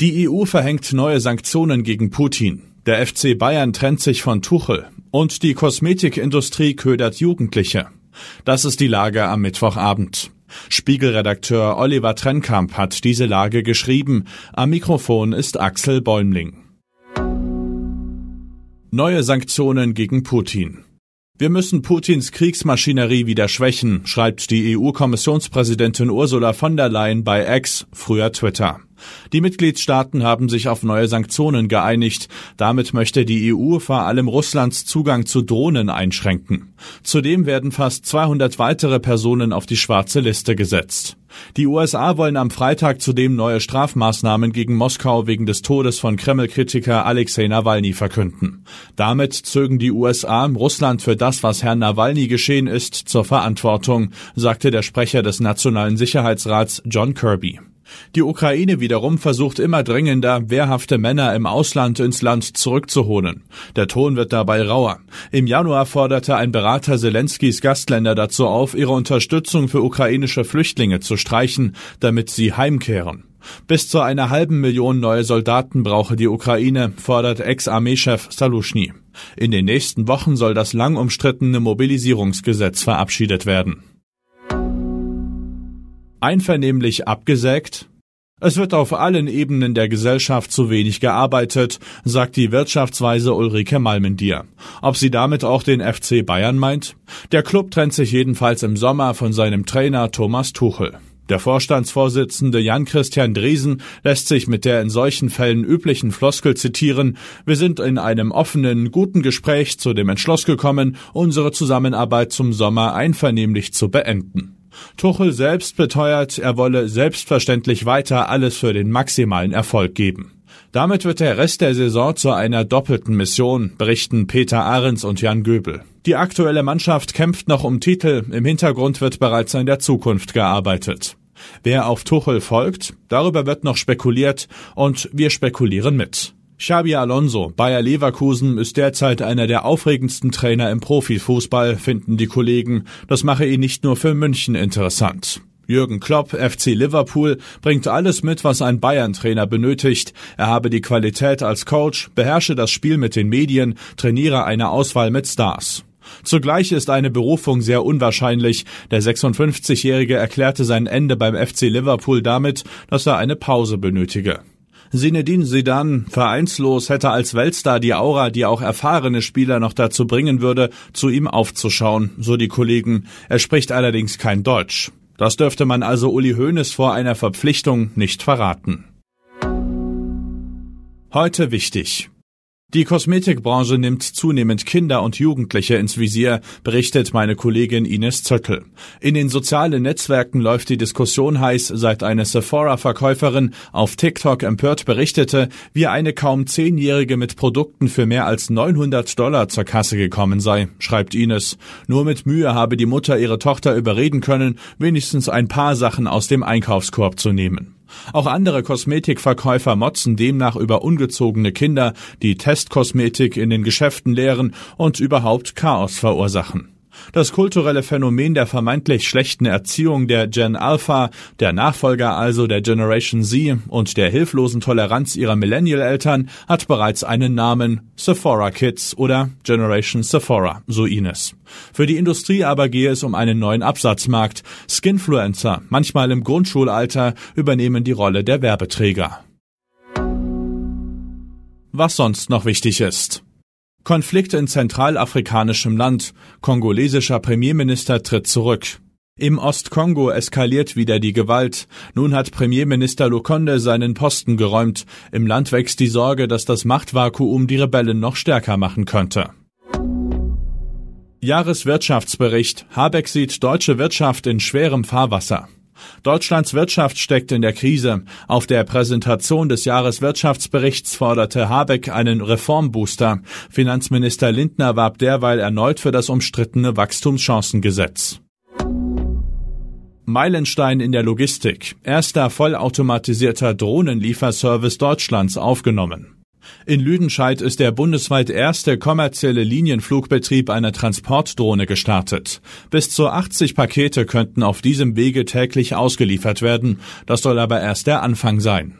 Die EU verhängt neue Sanktionen gegen Putin. Der FC Bayern trennt sich von Tuchel. Und die Kosmetikindustrie ködert Jugendliche. Das ist die Lage am Mittwochabend. Spiegelredakteur Oliver Trennkamp hat diese Lage geschrieben. Am Mikrofon ist Axel Bäumling. Neue Sanktionen gegen Putin. Wir müssen Putins Kriegsmaschinerie wieder schwächen, schreibt die EU-Kommissionspräsidentin Ursula von der Leyen bei X, früher Twitter. Die Mitgliedstaaten haben sich auf neue Sanktionen geeinigt. Damit möchte die EU vor allem Russlands Zugang zu Drohnen einschränken. Zudem werden fast 200 weitere Personen auf die schwarze Liste gesetzt. Die USA wollen am Freitag zudem neue Strafmaßnahmen gegen Moskau wegen des Todes von Kreml-Kritiker Alexei Nawalny verkünden. Damit zögen die USA Russland für das, was Herrn Nawalny geschehen ist, zur Verantwortung, sagte der Sprecher des Nationalen Sicherheitsrats John Kirby. Die Ukraine wiederum versucht immer dringender, wehrhafte Männer im Ausland ins Land zurückzuholen. Der Ton wird dabei rauer. Im Januar forderte ein Berater Zelenskys Gastländer dazu auf, ihre Unterstützung für ukrainische Flüchtlinge zu streichen, damit sie heimkehren. Bis zu einer halben Million neue Soldaten brauche die Ukraine, fordert Ex-Armeechef Salushny. In den nächsten Wochen soll das lang umstrittene Mobilisierungsgesetz verabschiedet werden einvernehmlich abgesägt? Es wird auf allen Ebenen der Gesellschaft zu wenig gearbeitet, sagt die Wirtschaftsweise Ulrike Malmendier. Ob sie damit auch den FC Bayern meint? Der Club trennt sich jedenfalls im Sommer von seinem Trainer Thomas Tuchel. Der Vorstandsvorsitzende Jan-Christian Driesen lässt sich mit der in solchen Fällen üblichen Floskel zitieren, wir sind in einem offenen, guten Gespräch zu dem Entschluss gekommen, unsere Zusammenarbeit zum Sommer einvernehmlich zu beenden. Tuchel selbst beteuert, er wolle selbstverständlich weiter alles für den maximalen Erfolg geben. Damit wird der Rest der Saison zu einer doppelten Mission, berichten Peter Ahrens und Jan Göbel. Die aktuelle Mannschaft kämpft noch um Titel, im Hintergrund wird bereits an der Zukunft gearbeitet. Wer auf Tuchel folgt, darüber wird noch spekuliert und wir spekulieren mit. Xabi Alonso, Bayer Leverkusen, ist derzeit einer der aufregendsten Trainer im Profifußball, finden die Kollegen. Das mache ihn nicht nur für München interessant. Jürgen Klopp, FC Liverpool, bringt alles mit, was ein Bayern-Trainer benötigt. Er habe die Qualität als Coach, beherrsche das Spiel mit den Medien, trainiere eine Auswahl mit Stars. Zugleich ist eine Berufung sehr unwahrscheinlich. Der 56-Jährige erklärte sein Ende beim FC Liverpool damit, dass er eine Pause benötige. Sinedin Sidan, vereinslos, hätte als Weltstar die Aura, die auch erfahrene Spieler noch dazu bringen würde, zu ihm aufzuschauen, so die Kollegen. Er spricht allerdings kein Deutsch. Das dürfte man also Uli Hoeneß vor einer Verpflichtung nicht verraten. Heute wichtig. Die Kosmetikbranche nimmt zunehmend Kinder und Jugendliche ins Visier, berichtet meine Kollegin Ines Zöttl. In den sozialen Netzwerken läuft die Diskussion heiß, seit eine Sephora-Verkäuferin auf TikTok empört berichtete, wie eine kaum Zehnjährige mit Produkten für mehr als 900 Dollar zur Kasse gekommen sei, schreibt Ines. Nur mit Mühe habe die Mutter ihre Tochter überreden können, wenigstens ein paar Sachen aus dem Einkaufskorb zu nehmen. Auch andere Kosmetikverkäufer motzen demnach über ungezogene Kinder, die Testkosmetik in den Geschäften leeren und überhaupt Chaos verursachen. Das kulturelle Phänomen der vermeintlich schlechten Erziehung der Gen Alpha, der Nachfolger also der Generation Z und der hilflosen Toleranz ihrer Millennial-Eltern hat bereits einen Namen Sephora Kids oder Generation Sephora, so Ines. Für die Industrie aber gehe es um einen neuen Absatzmarkt. Skinfluencer, manchmal im Grundschulalter, übernehmen die Rolle der Werbeträger. Was sonst noch wichtig ist. Konflikt in zentralafrikanischem Land. Kongolesischer Premierminister tritt zurück. Im Ostkongo eskaliert wieder die Gewalt. Nun hat Premierminister Lukonde seinen Posten geräumt. Im Land wächst die Sorge, dass das Machtvakuum die Rebellen noch stärker machen könnte. Jahreswirtschaftsbericht. Habeck sieht deutsche Wirtschaft in schwerem Fahrwasser. Deutschlands Wirtschaft steckt in der Krise. Auf der Präsentation des Jahreswirtschaftsberichts forderte Habeck einen Reformbooster. Finanzminister Lindner warb derweil erneut für das umstrittene Wachstumschancengesetz. Meilenstein in der Logistik. Erster vollautomatisierter Drohnenlieferservice Deutschlands aufgenommen. In Lüdenscheid ist der bundesweit erste kommerzielle Linienflugbetrieb einer Transportdrohne gestartet. Bis zu 80 Pakete könnten auf diesem Wege täglich ausgeliefert werden. Das soll aber erst der Anfang sein.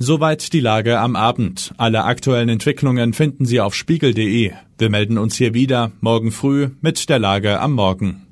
Soweit die Lage am Abend. Alle aktuellen Entwicklungen finden Sie auf spiegel.de. Wir melden uns hier wieder morgen früh mit der Lage am Morgen.